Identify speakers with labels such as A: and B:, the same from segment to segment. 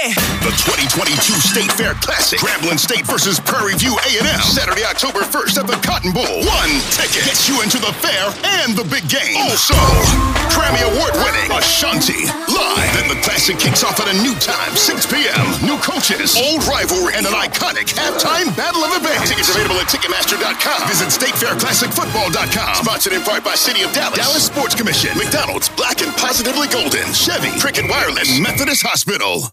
A: The 2022 State Fair Classic, Grambling State versus Prairie View A&M, Saturday, October 1st at the Cotton Bowl. One ticket gets you into the fair and the big game. Also, Grammy Award-winning Ashanti live. Then the Classic kicks off at a new time, 6 p.m. New coaches, old rivalry, and an iconic halftime battle of events. Tickets available at Ticketmaster.com. Visit StateFairClassicFootball.com. Sponsored in part by City of Dallas, Dallas Sports Commission, McDonald's, Black and Positively Golden, Chevy, Cricket Wireless, Methodist Hospital.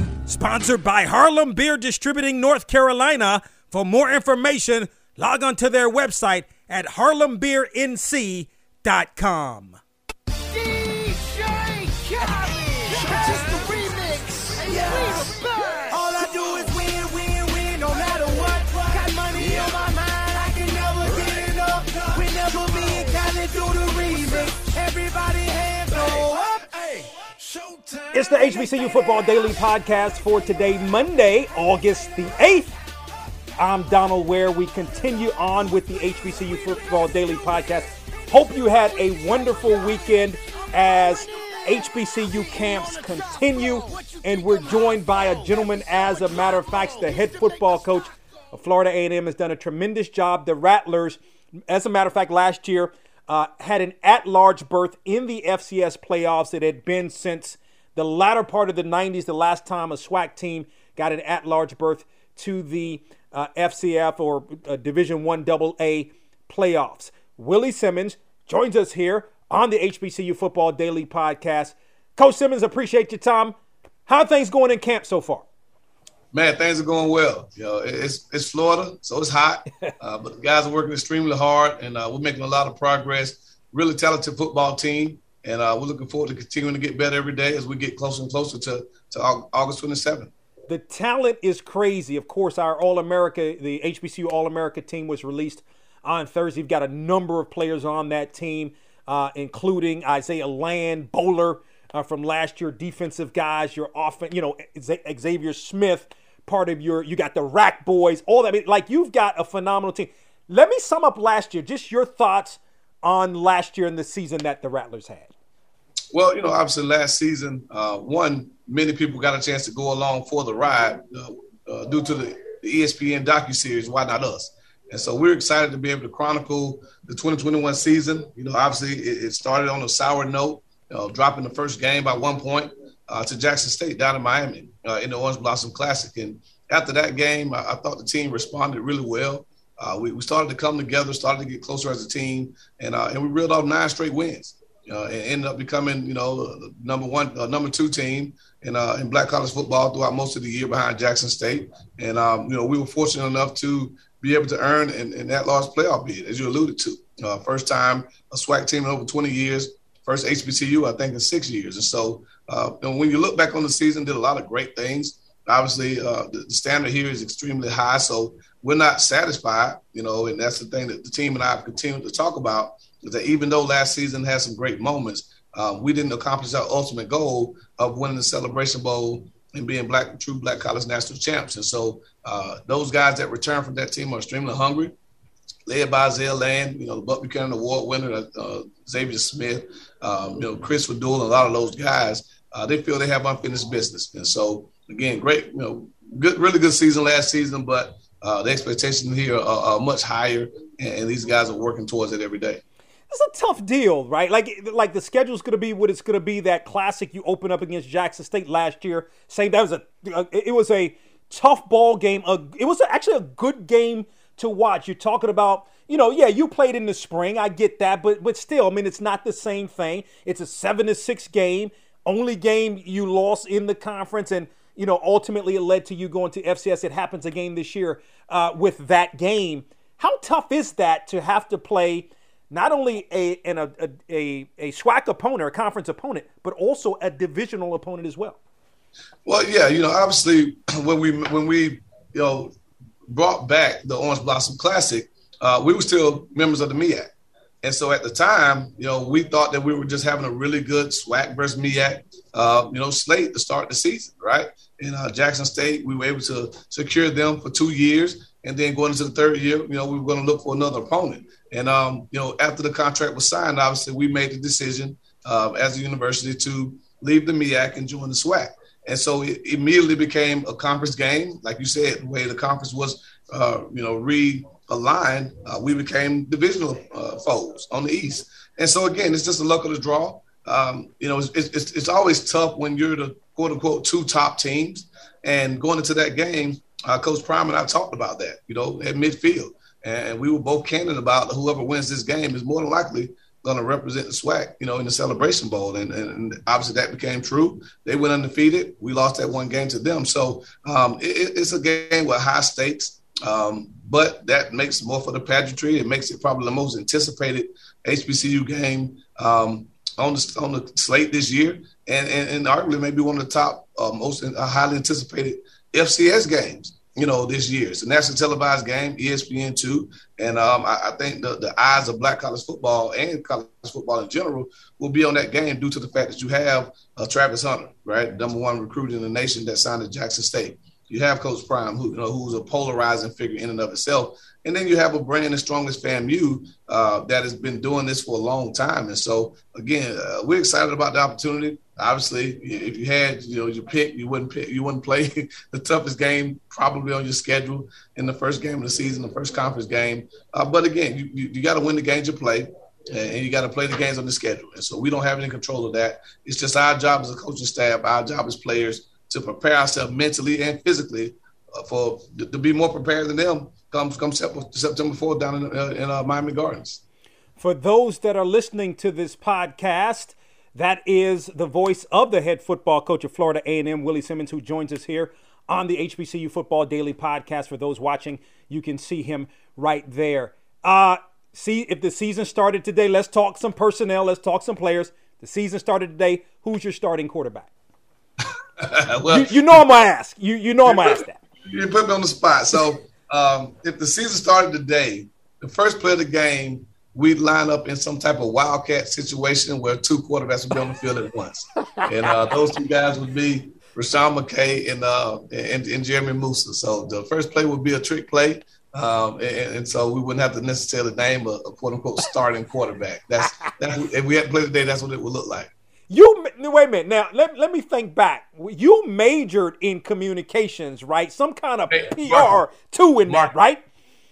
B: Sponsored by Harlem Beer Distributing North Carolina. For more information, log on to their website at harlembeernc.com. It's the HBCU Football Daily Podcast for today, Monday, August the 8th. I'm Donald Ware. We continue on with the HBCU Football Daily Podcast. Hope you had a wonderful weekend as HBCU camps continue. And we're joined by a gentleman, as a matter of fact, the head football coach of Florida A&M has done a tremendous job. The Rattlers, as a matter of fact, last year uh, had an at-large berth in the FCS playoffs. It had been since the latter part of the 90s, the last time a SWAC team got an at-large berth to the uh, FCF or uh, Division One Double A playoffs. Willie Simmons joins us here on the HBCU Football Daily Podcast. Coach Simmons, appreciate your time. How are things going in camp so far?
C: Man, things are going well. You know, it's it's Florida, so it's hot, uh, but the guys are working extremely hard, and uh, we're making a lot of progress. Really talented football team, and uh, we're looking forward to continuing to get better every day as we get closer and closer to to August 27th.
B: The talent is crazy. Of course, our All America, the HBCU All America team was released on Thursday. You've got a number of players on that team, uh, including Isaiah Land, Bowler uh, from last year, defensive guys, your offense, you know, Xavier Smith, part of your, you got the Rack Boys, all that. I mean, like you've got a phenomenal team. Let me sum up last year, just your thoughts on last year and the season that the Rattlers had.
C: Well, you know, obviously last season, uh, one, many people got a chance to go along for the ride uh, uh, due to the, the ESPN docu-series, Why Not Us? And so we're excited to be able to chronicle the 2021 season. You know, obviously it, it started on a sour note, dropping the first game by one point uh, to Jackson State down in Miami uh, in the Orange Blossom Classic. And after that game, I, I thought the team responded really well. Uh, we, we started to come together, started to get closer as a team, and uh, and we reeled off nine straight wins. Uh, and ended up becoming, you know, the number one, uh, number two team in uh, in Black college football throughout most of the year behind Jackson State. And um, you know, we were fortunate enough to be able to earn in, in that large playoff bid, as you alluded to. Uh, first time a SWAC team in over 20 years. First HBCU, I think, in six years. And so, uh, and when you look back on the season, did a lot of great things. Obviously, uh, the, the standard here is extremely high, so we're not satisfied, you know, and that's the thing that the team and I have continued to talk about is that even though last season had some great moments, um, we didn't accomplish our ultimate goal of winning the Celebration Bowl and being black, true black college national champs. And so uh, those guys that return from that team are extremely hungry, led by Isaiah Land, you know, the Buck Buchanan Award winner, uh, Xavier Smith, um, you know, Chris Faddoul, and a lot of those guys. Uh, they feel they have unfinished business. And so, again, great, you know, good, really good season last season, but uh, the expectations here are, are much higher, and, and these guys are working towards it every day
B: it's a tough deal, right? Like like the schedule's going to be what it's going to be. That classic you open up against Jackson State last year, saying that was a, a it was a tough ball game. A, it was actually a good game to watch. You're talking about, you know, yeah, you played in the spring. I get that, but but still, I mean, it's not the same thing. It's a seven to six game, only game you lost in the conference, and you know, ultimately it led to you going to FCS. It happens again this year uh, with that game. How tough is that to have to play? not only a, an, a, a, a SWAC opponent, a conference opponent, but also a divisional opponent as well.
C: Well, yeah, you know, obviously when we when we you know brought back the Orange Blossom Classic, uh, we were still members of the MEAC. And so at the time, you know, we thought that we were just having a really good SWAC versus MEAC, uh, you know, slate to start the season, right? In uh, Jackson State, we were able to secure them for two years. And then going into the third year, you know, we were going to look for another opponent. And, um, you know, after the contract was signed, obviously we made the decision uh, as a university to leave the MEAC and join the SWAC. And so it immediately became a conference game. Like you said, the way the conference was, uh, you know, realigned, uh, we became divisional uh, foes on the East. And so, again, it's just a luck of the draw. Um, you know, it's, it's, it's, always tough when you're the quote unquote two top teams. And going into that game, uh, Coach Prime and I talked about that, you know, at midfield. And we were both candid about whoever wins this game is more than likely going to represent the SWAC, you know, in the Celebration Bowl. And, and, obviously that became true. They went undefeated. We lost that one game to them. So um, it, it's a game with high stakes, um, but that makes more for the pageantry. It makes it probably the most anticipated HBCU game um, on the on the slate this year, and and, and arguably maybe one of the top uh, most uh, highly anticipated FCS games you know, this year. It's a national televised game, ESPN two, and um, I, I, think the, the eyes of Black college football and college football in general will be on that game due to the fact that you have uh, Travis Hunter, right, number one recruit in the nation that signed at Jackson State. You have Coach Prime, who you know who's a polarizing figure in and of itself, and then you have a brand as strong as FAMU uh, that has been doing this for a long time. And so again, uh, we're excited about the opportunity obviously, if you had you know your pick, you wouldn't pick, you wouldn't play the toughest game probably on your schedule in the first game of the season, the first conference game. Uh, but again, you, you, you got to win the games you play, and you got to play the games on the schedule. And so we don't have any control of that. It's just our job as a coaching staff, our job as players to prepare ourselves mentally and physically uh, for to be more prepared than them come come September 4th down in, uh, in uh, Miami Gardens.
B: For those that are listening to this podcast that is the voice of the head football coach of Florida A&M, Willie Simmons, who joins us here on the HBCU Football Daily Podcast. For those watching, you can see him right there. Uh, see, if the season started today, let's talk some personnel. Let's talk some players. The season started today. Who's your starting quarterback? well, you, you, know I'm gonna ask. You you know I'm gonna ask that.
C: You put me on the spot. So um, if the season started today, the first play of the game we'd line up in some type of wildcat situation where two quarterbacks would be on the field at once. And uh, those two guys would be Rasean McKay and, uh, and, and Jeremy Moussa. So the first play would be a trick play. Um, and, and, so we wouldn't have to necessarily name a, a quote unquote starting quarterback. That's, that's if we had play today, that's what it would look like.
B: You wait a minute. Now let, let me think back. You majored in communications, right? Some kind of hey, PR marketing. too in marketing. that, right?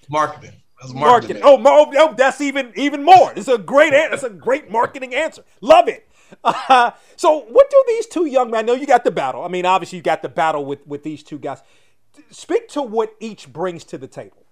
C: Marketing.
B: That's marketing. Oh, oh, oh, that's even even more. It's a great answer. That's a great marketing answer. Love it. Uh, so, what do these two young men? I know you got the battle. I mean, obviously, you got the battle with with these two guys. Speak to what each brings to the table.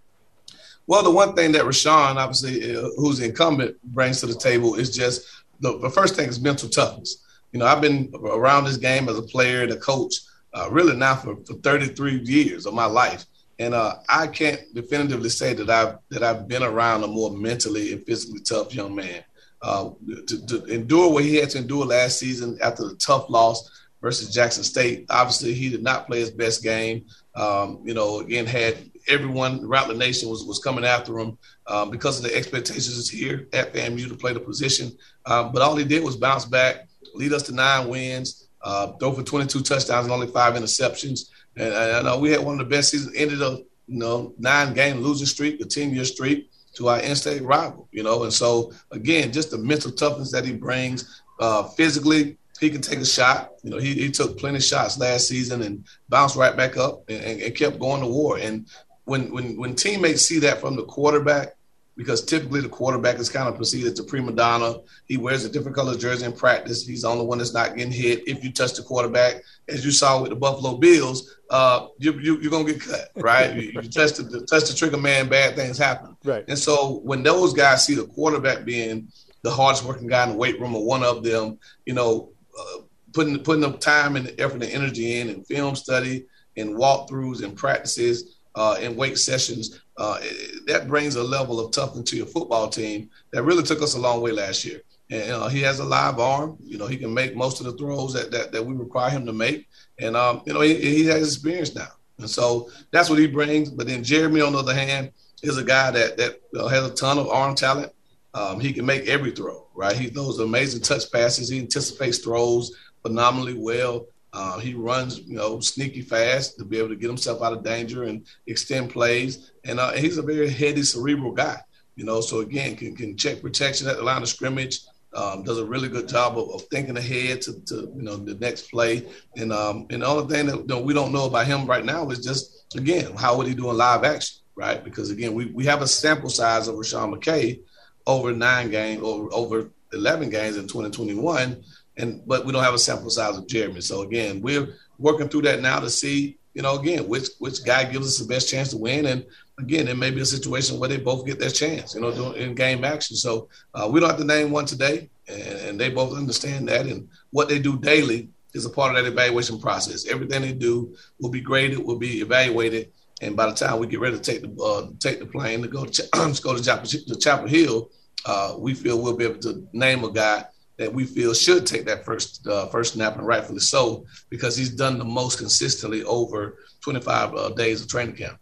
C: Well, the one thing that Rasean, obviously, uh, who's the incumbent, brings to the table is just the, the first thing is mental toughness. You know, I've been around this game as a player and a coach, uh, really now for, for 33 years of my life. And uh, I can't definitively say that I've that I've been around a more mentally and physically tough young man. Uh, to, to, endure what he had to endure last season after the tough loss versus Jackson State. Obviously, he did not play his best game. Um, you know, again, had everyone throughout the nation was, was coming after him um, because of the expectations here at FAMU to play the position. Um, but all he did was bounce back, lead us to nine wins, uh, throw for 22 touchdowns and only five interceptions. And I know we had one of the best seasons, ended a you know nine game losing streak, a 10 year streak to our in-state rival, you know. And so again, just the mental toughness that he brings, uh, physically, he can take a shot. You know, he, he took plenty of shots last season and bounced right back up and, and, and kept going to war. And when when when teammates see that from the quarterback, because typically the quarterback is kind of perceived as a prima donna. He wears a different color jersey in practice. He's the only one that's not getting hit. If you touch the quarterback, as you saw with the Buffalo Bills, uh, you, you, are going to get cut, right? you, you touch, the, touch the trigger man, bad things happen.
B: Right.
C: And so when those guys see the quarterback being the hardest working guy in the weight room or one of them, you know, uh, putting, putting the time and the effort and energy in and film study and walkthroughs and practices – uh, in weight sessions, uh, that brings a level of toughness to your football team that really took us a long way last year. and uh, he has a live arm. You know, he can make most of the throws that that, that we require him to make, and um, you know, he, he has experience now, and so that's what he brings. But then Jeremy, on the other hand, is a guy that that uh, has a ton of arm talent. Um, he can make every throw, right? He throws amazing touch passes. He anticipates throws phenomenally well. Uh, he runs, you know, sneaky fast to be able to get himself out of danger and extend plays. And uh, he's a very heady, cerebral guy, you know. So again, can can check protection at the line of scrimmage. Um, does a really good job of, of, thinking ahead to, to you know the next play. And um, and the only thing that we don't know about him right now is just again how would he do in live action, right? Because again, we, we have a sample size of Rasean McKay over nine games, over over eleven games in 2021 and but we don't have a sample size of Jeremy. So again, we're working through that now to see, you know, again, which which guy gives us the best chance to win. And again, it may be a situation where they both get their chance, you know, doing in game action. So uh, we don't have to name one today, and, and they both understand that. And what they do daily is a part of that evaluation process. Everything they do will be graded, will be evaluated, and by the time we get ready to take the uh, take the plane to go to, go to Chapel, to Chapel Hill, uh, we feel we'll be able to name a guy that we feel should take that first uh, first snap, and rightfully so, because he's done the most consistently over 25 uh, days of training camp.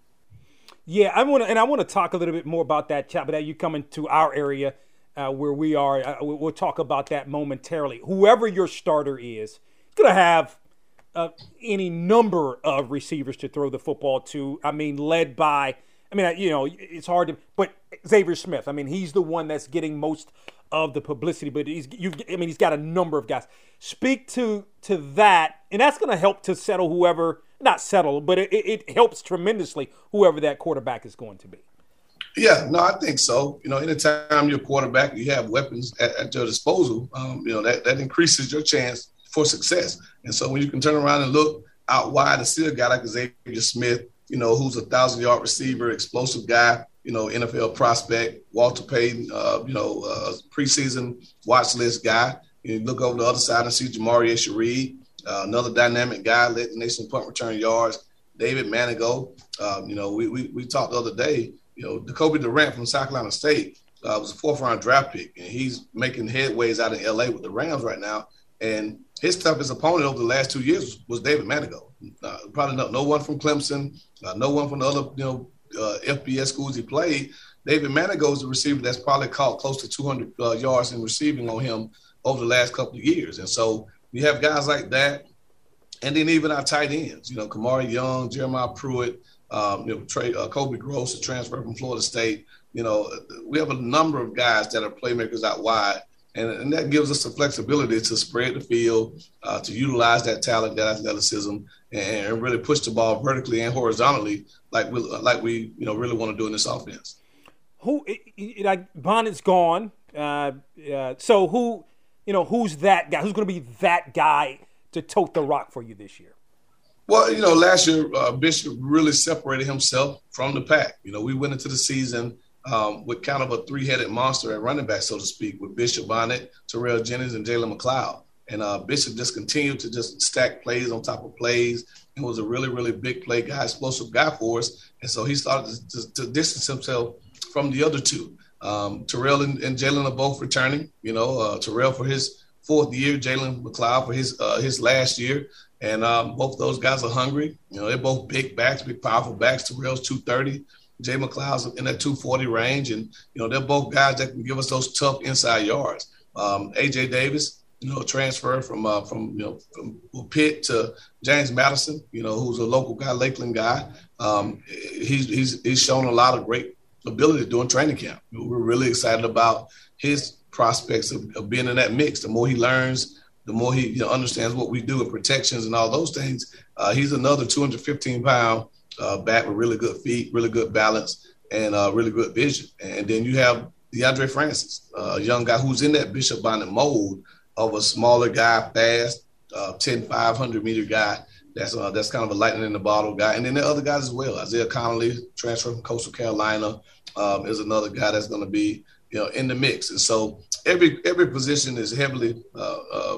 B: Yeah, I want to, and I want to talk a little bit more about that, Chap. But that you coming to our area uh, where we are, uh, we'll talk about that momentarily. Whoever your starter is, going to have uh, any number of receivers to throw the football to. I mean, led by. I mean, you know, it's hard to, but Xavier Smith. I mean, he's the one that's getting most of the publicity, but he's you I mean he's got a number of guys. Speak to to that, and that's going to help to settle whoever not settle, but it, it helps tremendously whoever that quarterback is going to be.
C: Yeah, no, I think so. You know, anytime you're quarterback, you have weapons at, at your disposal. Um, you know that that increases your chance for success. And so when you can turn around and look out wide and see a guy like Xavier Smith, you know, who's a thousand yard receiver, explosive guy, you know, NFL prospect, Walter Payton, uh, you know, uh, preseason watch list guy. You look over the other side and see Jah'Marae Sheread, uh, another dynamic guy, led the nation punt return yards. David Manigo, um, you know, we, we, we talked the other day, you know, Jacoby Durant from South Carolina State uh, was a fourth round draft pick, and he's making headways out in LA with the Rams right now. And his toughest opponent over the last two years was David Manigo. Uh, probably no, no one from Clemson, uh, no one from the other, you know, uh, FBS schools he played, David Manigo is a receiver that's probably caught close to 200 uh, yards in receiving on him over the last couple of years. And so we have guys like that. And then even our tight ends, you know, Kamari Young, Jeremiah Pruitt, um, you know, Trey, uh, Kobe Gross, a transfer from Florida State. You know, we have a number of guys that are playmakers out wide. And, and that gives us the flexibility to spread the field, uh, to utilize that talent, that athleticism, and really push the ball vertically and horizontally like we like we you know really want to do in this offense.
B: Who like Bonnett's gone, uh, uh, so who you know who's that guy? Who's going to be that guy to tote the rock for you this year?
C: Well, you know, last year uh, Bishop really separated himself from the pack. You know, we went into the season um, with kind of a three-headed monster at running back, so to speak, with Bishop Bonnett, Terrell Jennings, and Jalen McLeod. And uh, Bishop just continued to just stack plays on top of plays. He was a really, really big play guy, explosive guy for us. And so he started to, to, to distance himself from the other two. Um, Terrell and, and Jalen are both returning. You know, uh, Terrell for his fourth year, Jalen McLeod for his uh, his last year. And um, both those guys are hungry. You know, they're both big backs, big powerful backs. Terrell's 230. Jay McLeod's in that 240 range. And, you know, they're both guys that can give us those tough inside yards. Um, AJ Davis, you know, transfer from uh, from you know from Pitt to James Madison, you know, who's a local guy, Lakeland guy. Um, he's he's he's shown a lot of great ability during training camp. We're really excited about his prospects of, of being in that mix. The more he learns, the more he you know, understands what we do and protections and all those things. Uh, he's another 215 pound uh, back with really good feet, really good balance, and uh, really good vision. And then you have Deondre Francis, a young guy who's in that Bishop Bonnett mold of a smaller guy, fast, uh, 10, 500 meter guy. That's uh, that's kind of a lightning in the bottle guy. And then are other guys as well. Isaiah Connolly, transfer from Coastal Carolina, um, is another guy that's going to be you know in the mix. And so every every position is heavily uh, uh,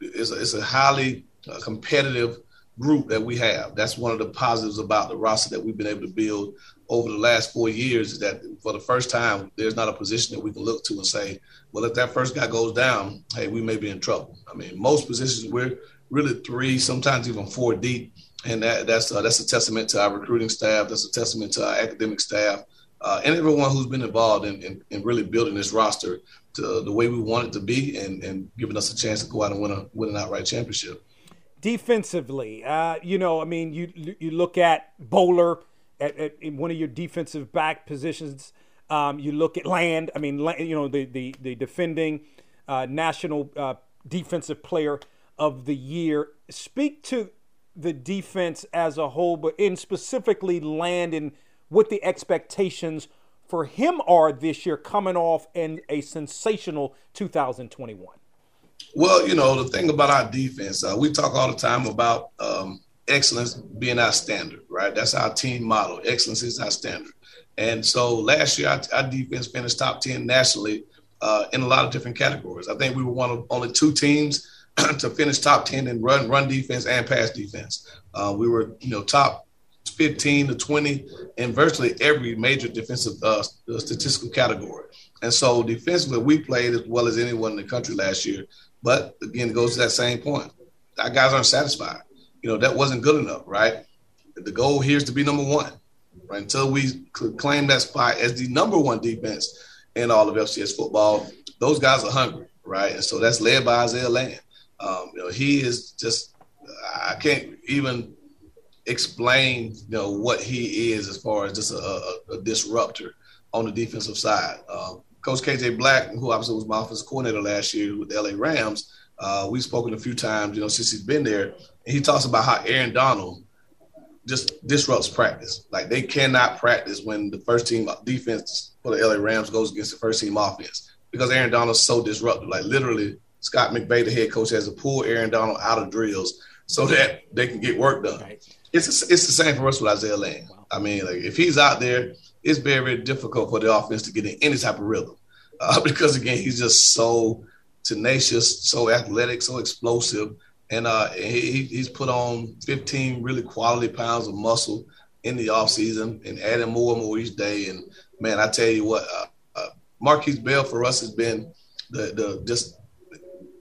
C: a, it's a highly uh, competitive group that we have. That's one of the positives about the roster that we've been able to build over the last four years is that for the first time, there's not a position that we can look to and say, well, if that first guy goes down, hey, we may be in trouble. I mean, most positions we're really three, sometimes even four deep, and that, that's uh, that's a testament to our recruiting staff. That's a testament to our academic staff. Uh, and everyone who's been involved in, in, in, really building this roster to the way we want it to be and, and giving us a chance to go out and win, a, win an outright championship.
B: Defensively, uh, you know, I mean, you you look at Bowler at, at in one of your defensive back positions. Um, you look at Land. I mean, you know, the the, the defending uh, national uh, defensive player of the year. Speak to the defense as a whole, but in specifically Land and what the expectations for him are this year, coming off in a sensational 2021.
C: Well, you know, the thing about our defense, uh, we talk all the time about um, excellence being our standard, right? That's our team model. Excellence is our standard. And so last year, our, our defense finished top 10 nationally uh, in a lot of different categories. I think we were one of only two teams to finish top 10 in run, run defense and pass defense. Uh, we were, you know, top 15 to 20 in virtually every major defensive uh, statistical category. And so defensively, we played as well as anyone in the country last year. But again, it goes to that same point. Our guys aren't satisfied. You know, that wasn't good enough, right? The goal here is to be number one, right? Until we claim that spot as the number one defense in all of FCS football, those guys are hungry, right? And so that's led by Isaiah Land. Um, you know, he is just, I can't even explain, you know, what he is as far as just a, a, a disruptor on the defensive side. Um, Coach KJ Black, who obviously was my offensive coordinator last year with the LA Rams, uh, we've spoken a few times, you know, since he's been there. And he talks about how Aaron Donald just disrupts practice. Like they cannot practice when the first team defense for the LA Rams goes against the first team offense because Aaron Donald's so disruptive. Like literally, Scott McVay, the head coach, has to pull Aaron Donald out of drills so that they can get work done. Right. It's a, it's the same for us with Isaiah Land. Wow. I mean, like if he's out there, it's very, very difficult for the offense to get in any type of rhythm uh, because again, he's just so tenacious, so athletic, so explosive, and uh, he, he's put on 15 really quality pounds of muscle in the offseason and adding more and more each day. And man, I tell you what, uh, uh, Markquese Bell for us has been the the just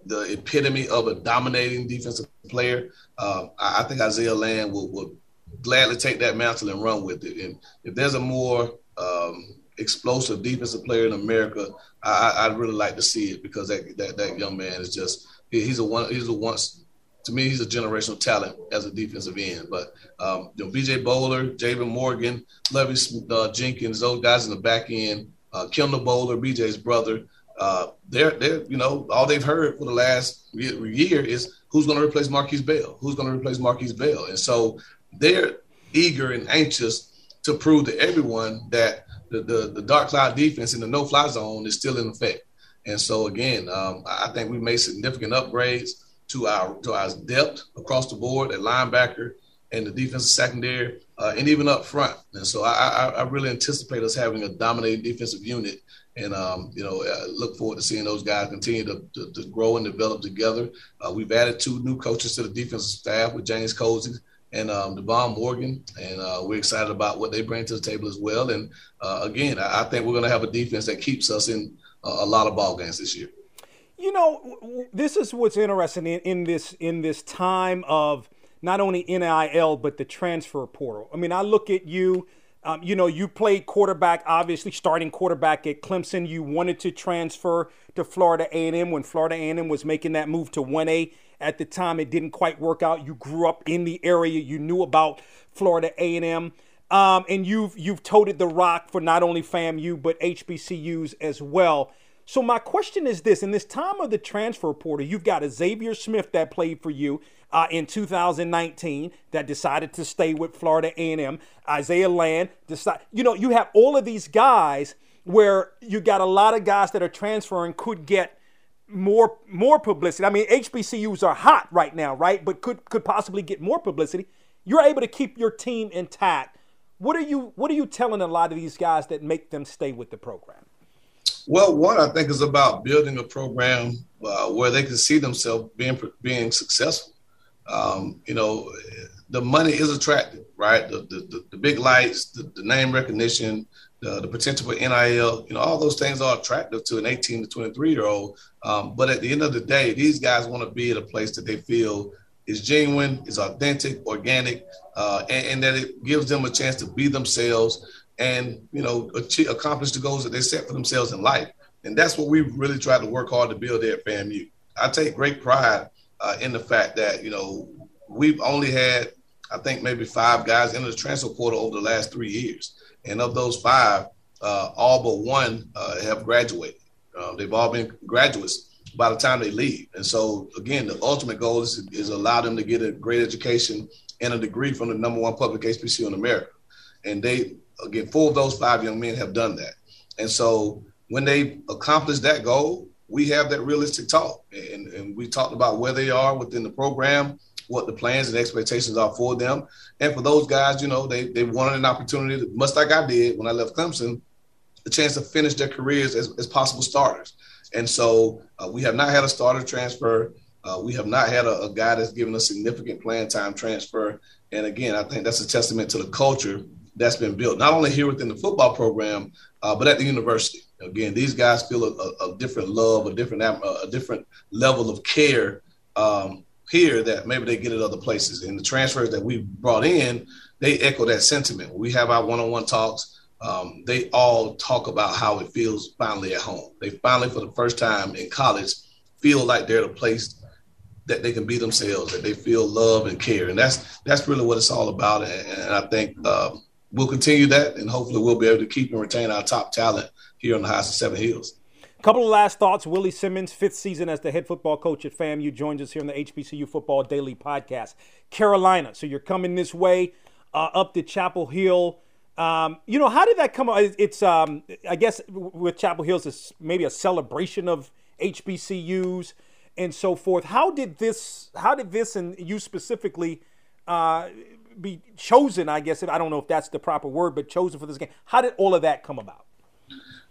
C: the epitome of a dominating defensive player. Uh, I, think Isaiah Land will, will gladly take that mantle and run with it. And if there's a more um, explosive defensive player in America, I, would really like to see it because that, that that young man is just he's a one he's a once to me he's a generational talent as a defensive end. But um, you know, B.J. Bowler, Javen Morgan, Levy uh, Jenkins, those guys in the back end, uh, Kendall Bowler, B.J.'s brother. Uh, they're they're you know all they've heard for the last year is who's going to replace Markquese Bell, who's going to replace Markquese Bell, and so they're eager and anxious to prove to everyone that the, the, the dark cloud defense in the no fly zone is still in effect. And so again, um, I think we made significant upgrades to our to our depth across the board at linebacker and the defensive secondary, uh, and even up front. And so I, I, I, really anticipate us having a dominating defensive unit. And um, you know, I look forward to seeing those guys continue to, to, to grow and develop together. Uh, we've added two new coaches to the defensive staff with James Colzie and um, Devon Morgan, and uh, we're excited about what they bring to the table as well. And uh, again, I, I, think we're going to have a defense that keeps us in uh, a lot of ball games this year.
B: You know, this is what's interesting in, in this in this time of not only NIL but the transfer portal. I mean, I look at you. Um, you know, you played quarterback, obviously starting quarterback at Clemson. You wanted to transfer to Florida A&M when Florida A&M was making that move to 1A at the time it didn't quite work out. You grew up in the area, you knew about Florida A&M, um, and you've you've toted the rock for not only FAMU but HBCUs as well. So my question is this: In this time of the transfer portal, you've got a Xavier Smith that played for you uh, in 2019 that decided to stay with Florida A&M. Isaiah Land decide, you know, you have all of these guys where you got a lot of guys that are transferring could get more more publicity. I mean, HBCUs are hot right now, right? But could could possibly get more publicity. You're able to keep your team intact. What are you What are you telling a lot of these guys that make them stay with the program?
C: Well, one I think is about building a program uh, where they can see themselves being being successful. um, you know, the money is attractive, right? The the, the big lights, the, the, name recognition, the, the potential for NIL, you know, all those things are attractive to an 18 to 23 year old. Um, but at the end of the day, these guys want to be at a place that they feel is genuine, is authentic, organic, uh, and, and, that it gives them a chance to be themselves and you know achieve, accomplish the goals that they set for themselves in life. And that's what we really try to work hard to build there at FAMU. I take great pride uh, in the fact that you know we've only had I think maybe five guys in the transfer portal over the last three years, and of those five, uh, all but one uh, have graduated. Uh, they've all been graduates by the time they leave, and so again, the ultimate goal is, is allow them to get a great education and a degree from the number one public HBCU in America, and they again four of those five young men have done that, and so when they accomplish that goal, we have that realistic talk, and, and we talked about where they are within the program, what the plans and expectations are for them, and for those guys, you know, they they wanted an opportunity, much like I did when I left Clemson, a chance to finish their careers as, as possible starters. And so uh, we have not had a starter transfer. Uh, we have not had a, a, guy that's given a significant playing time transfer. And again, I think that's a testament to the culture that's been built, not only here within the football program, uh, but at the university. Again, these guys feel a, a, different love, a different a different level of care um, here that maybe they get at other places. And the transfers that we brought in, they echo that sentiment. We have our one-on-one talks. Um, they all talk about how it feels finally at home. They finally, for the first time in college, feel like they're a place that they can be themselves, that they feel love and care, and that's that's really what it's all about. And, and I think uh, we'll continue that, and hopefully we'll be able to keep and retain our top talent here on the Highest of Seven Hills.
B: Couple of last thoughts. Willie Simmons, fifth season as the head football coach at FAMU, joins us here on the HBCU Football Daily Podcast. Carolina, so you're coming this way uh, up to Chapel Hill. Um, you know, how did that come? Up? It's, um, I guess, with Chapel Hills, it's maybe a celebration of HBCUs and so forth. How did this? How did this, and you specifically, uh, be chosen? I guess I don't know if that's the proper word, but chosen for this game. How did all of that come about?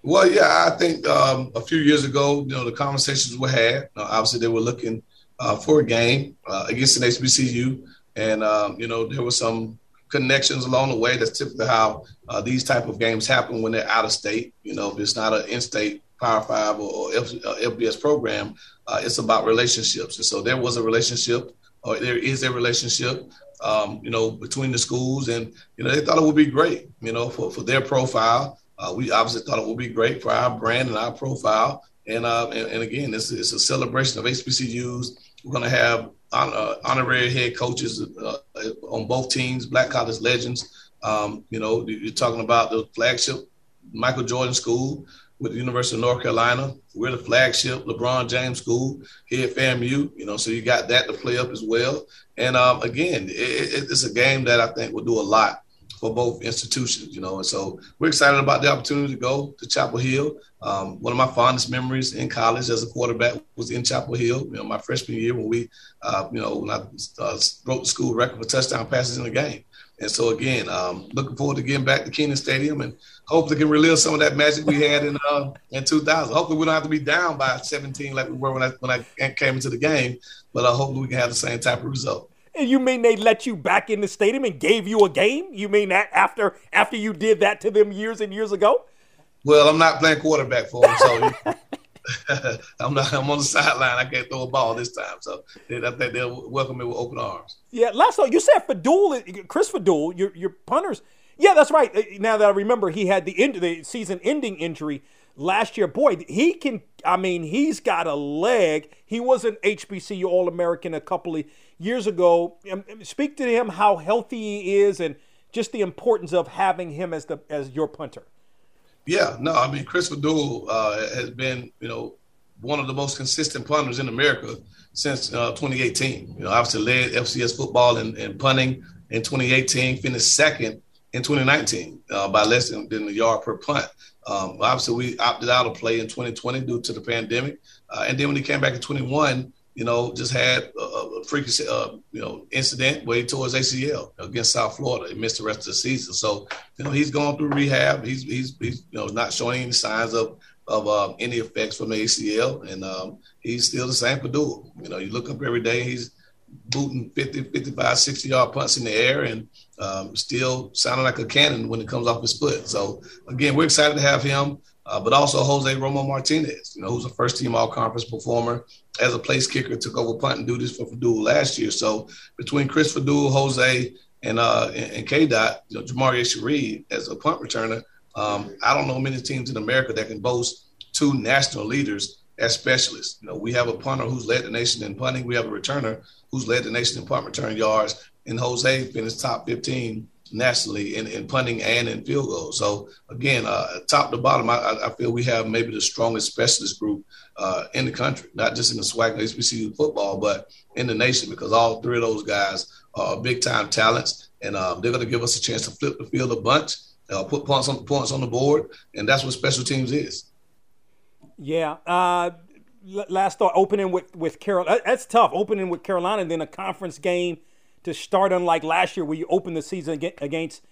C: Well, yeah, I think um, a few years ago, you know, the conversations were had. Obviously, they were looking uh, for a game uh, against an HBCU, and um, you know, there were some connections along the way. That's typically how uh, these type of games happen when they're out of state. You know, if it's not an in-state Power Five or, F- FBS uh, program, uh, it's about relationships. And so there was a relationship, or there is a relationship. Um, you know, between the schools, and you know, they thought it would be great, you know, for, for their profile uh, we obviously thought it would be great for our brand and our profile. And uh, and, and, again, it's, it's a celebration of HBCUs. We're going to have uh, honorary head coaches uh, on both teams, Black College legends. Um, you know, you're talking about the flagship Michael Jordan School with the University of North Carolina. We're the flagship LeBron James School here at FAMU. You know, so you got that to play up as well. And um, again, it, it's a game that I think will do a lot for both institutions, you know. And so we're excited about the opportunity to go to Chapel Hill. Um, one of my fondest memories in college as a quarterback was in Chapel Hill. You know, my freshman year when we, uh, you know, when I uh, broke the school record for touchdown passes in the game. And so again, um, looking forward to getting back to Kenan Stadium and hopefully can relive some of that magic we had in uh, in 2000. Hopefully we don't have to be down by 17 like we were when I when I came into the game, but uh, hopefully we can have the same type of result.
B: And you mean they let you back in the stadium and gave you a game? You mean that after after you did that to them years and years ago?
C: Well, I'm not playing quarterback for them, so I'm not. I'm on the sideline. I can't throw a ball this time, so I think they'll welcome me with open arms.
B: Yeah, last thought you said Faddoul, Chris Faddoul, your your punters. Yeah, that's right. Uh, now that I remember, he had the end, the season-ending injury last year. Boy, he can. I mean, he's got a leg. He was an HBCU All American a couple of years ago. Um, speak to him how healthy he is and just the importance of having him as the as your punter.
C: Yeah, no, I mean Chris Faddoul uh, has been, you know, one of the most consistent punters in America since uh, 2018. You know, obviously led FCS football and, and punting in 2018, finished second in 2019 uh, by less than, than a yard per punt. Um, obviously, we opted out of play in 2020 due to the pandemic, uh, and then when he came back in 21, you know, just had a, a freaky, uh, you know, incident where he tore his ACL against South Florida. He missed the rest of the season. So, you know, he's going through rehab. He's he's, he's you know not showing any signs of of uh, any effects from the ACL, and um, he's still the same Faddoul. You know, you look up every day, he's booting 50, 55, 60 yard punts in the air and um, still sounding like a cannon when it comes off his foot. So again, we're excited to have him, uh, but also Jose Romo Martinez, you know, who's a first team all conference performer as a place kicker, took over punting duties for Faddoul last year. So between Chris Faddoul, Jose, and uh, and, K Dot, you know, Jah'Marae Sheread as a punt returner. Um, I don't know many teams in America that can boast two national leaders as specialists. You know, we have a punter who's led the nation in punting. We have a returner who's led the nation in punt return yards. And Jose finished top 15 nationally in, in punting and in field goals. So again, uh, top to bottom, I, I, feel we have maybe the strongest specialist group uh, in the country, not just in the SWAC HBCU football, but in the nation because all three of those guys are big time talents, and um, they're going to give us a chance to flip the field a bunch, uh, put points on points on the board, and that's what special teams is.
B: Yeah. Uh, last thought, opening with with Carol. That's tough. Opening with Carolina, and then a conference game to start, unlike last year where you opened the season against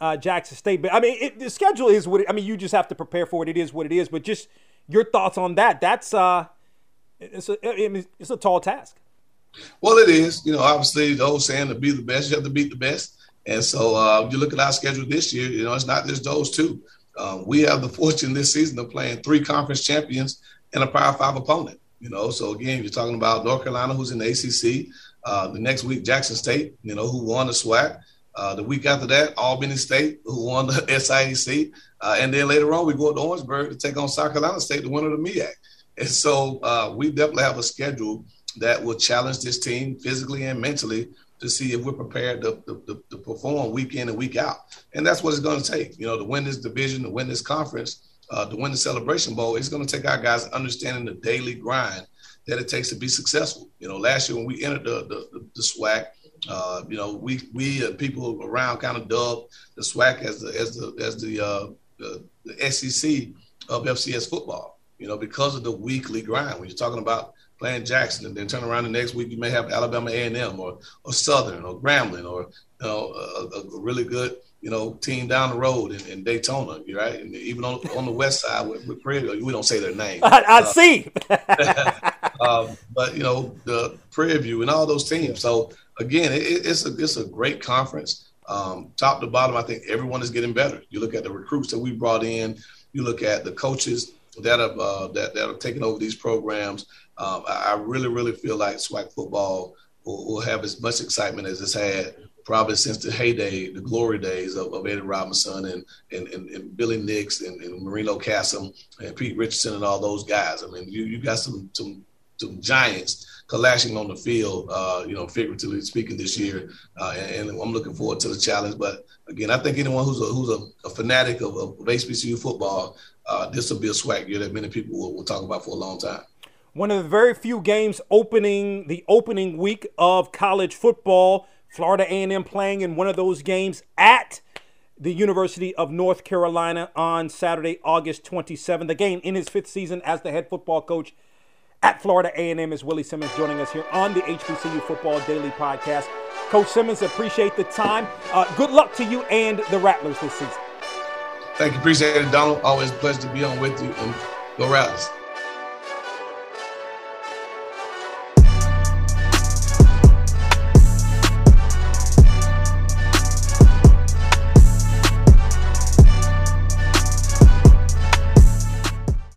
B: uh, Jackson State. But I mean, it, the schedule is what it, I mean. You just have to prepare for it. It is what it is. But just your thoughts on that? That's uh, it's a it's a tall task.
C: Well, it is. You know, obviously the old saying to be the best, you have to beat the best. And so uh, you look at our schedule this year. You know, it's not just those two. Um, we have the fortune this season of playing three conference champions and a Power Five opponent. You know, so again, you're talking about North Carolina, who's in the ACC. Uh, the next week, Jackson State, you know, who won the SWAC. Uh, the week after that, Albany State, who won the SIAC. Uh, and then later on, we go up to Orangeburg to take on South Carolina State, the winner of the MEAC. And so uh, we definitely have a schedule that will challenge this team physically and mentally to see if we're prepared to, to, to, perform week in and week out. And that's what it's going to take. You know, to win this division, to win this conference, uh, to win the Celebration Bowl, it's going to take our guys understanding the daily grind that it takes to be successful. You know, last year when we entered the the, the SWAC, uh, you know, we we uh, people around kind of dubbed the SWAC as the as the as the, uh, the, the SEC of FCS football. You know, because of the weekly grind. When you're talking about playing Jackson, and then turn around the next week you may have Alabama A&M or or Southern or Grambling or you know a, a really good you know team down the road in, in Daytona, right? And even on on the west side with, with Prairie, we don't say their name.
B: I, I uh, see.
C: um, but you know the Prairie View and all those teams. So again, it, it's a it's a great conference. Um, top to bottom, I think everyone is getting better. You look at the recruits that we brought in. You look at the coaches that have uh, that that are taking over these programs. Um, I, I, really, really feel like SWAC football will, will, have as much excitement as it's had probably since the heyday, the glory days of, of Eddie Robinson and, and, and, and Billy Nicks and, and, Marino Casem and Pete Richardson and all those guys. I mean, you, you got some, some, some giants clashing on the field, uh, you know, figuratively speaking this year. Uh, and, and, I'm looking forward to the challenge. But again, I think anyone who's a, who's a, a fanatic of, of HBCU football, uh, this will be a swag year that many people will, will talk about for a long time
B: one of the very few games opening the opening week of college football. Florida A&M playing in one of those games at the University of North Carolina on Saturday, August 27th. Again, in his fifth season as the head football coach at Florida A&M is Willie Simmons joining us here on the HBCU Football Daily Podcast. Coach Simmons, appreciate the time. Uh, good luck to you and the Rattlers this season.
C: Thank you. Appreciate it, Donald. Always a pleasure to be on with you. And go Rattlers.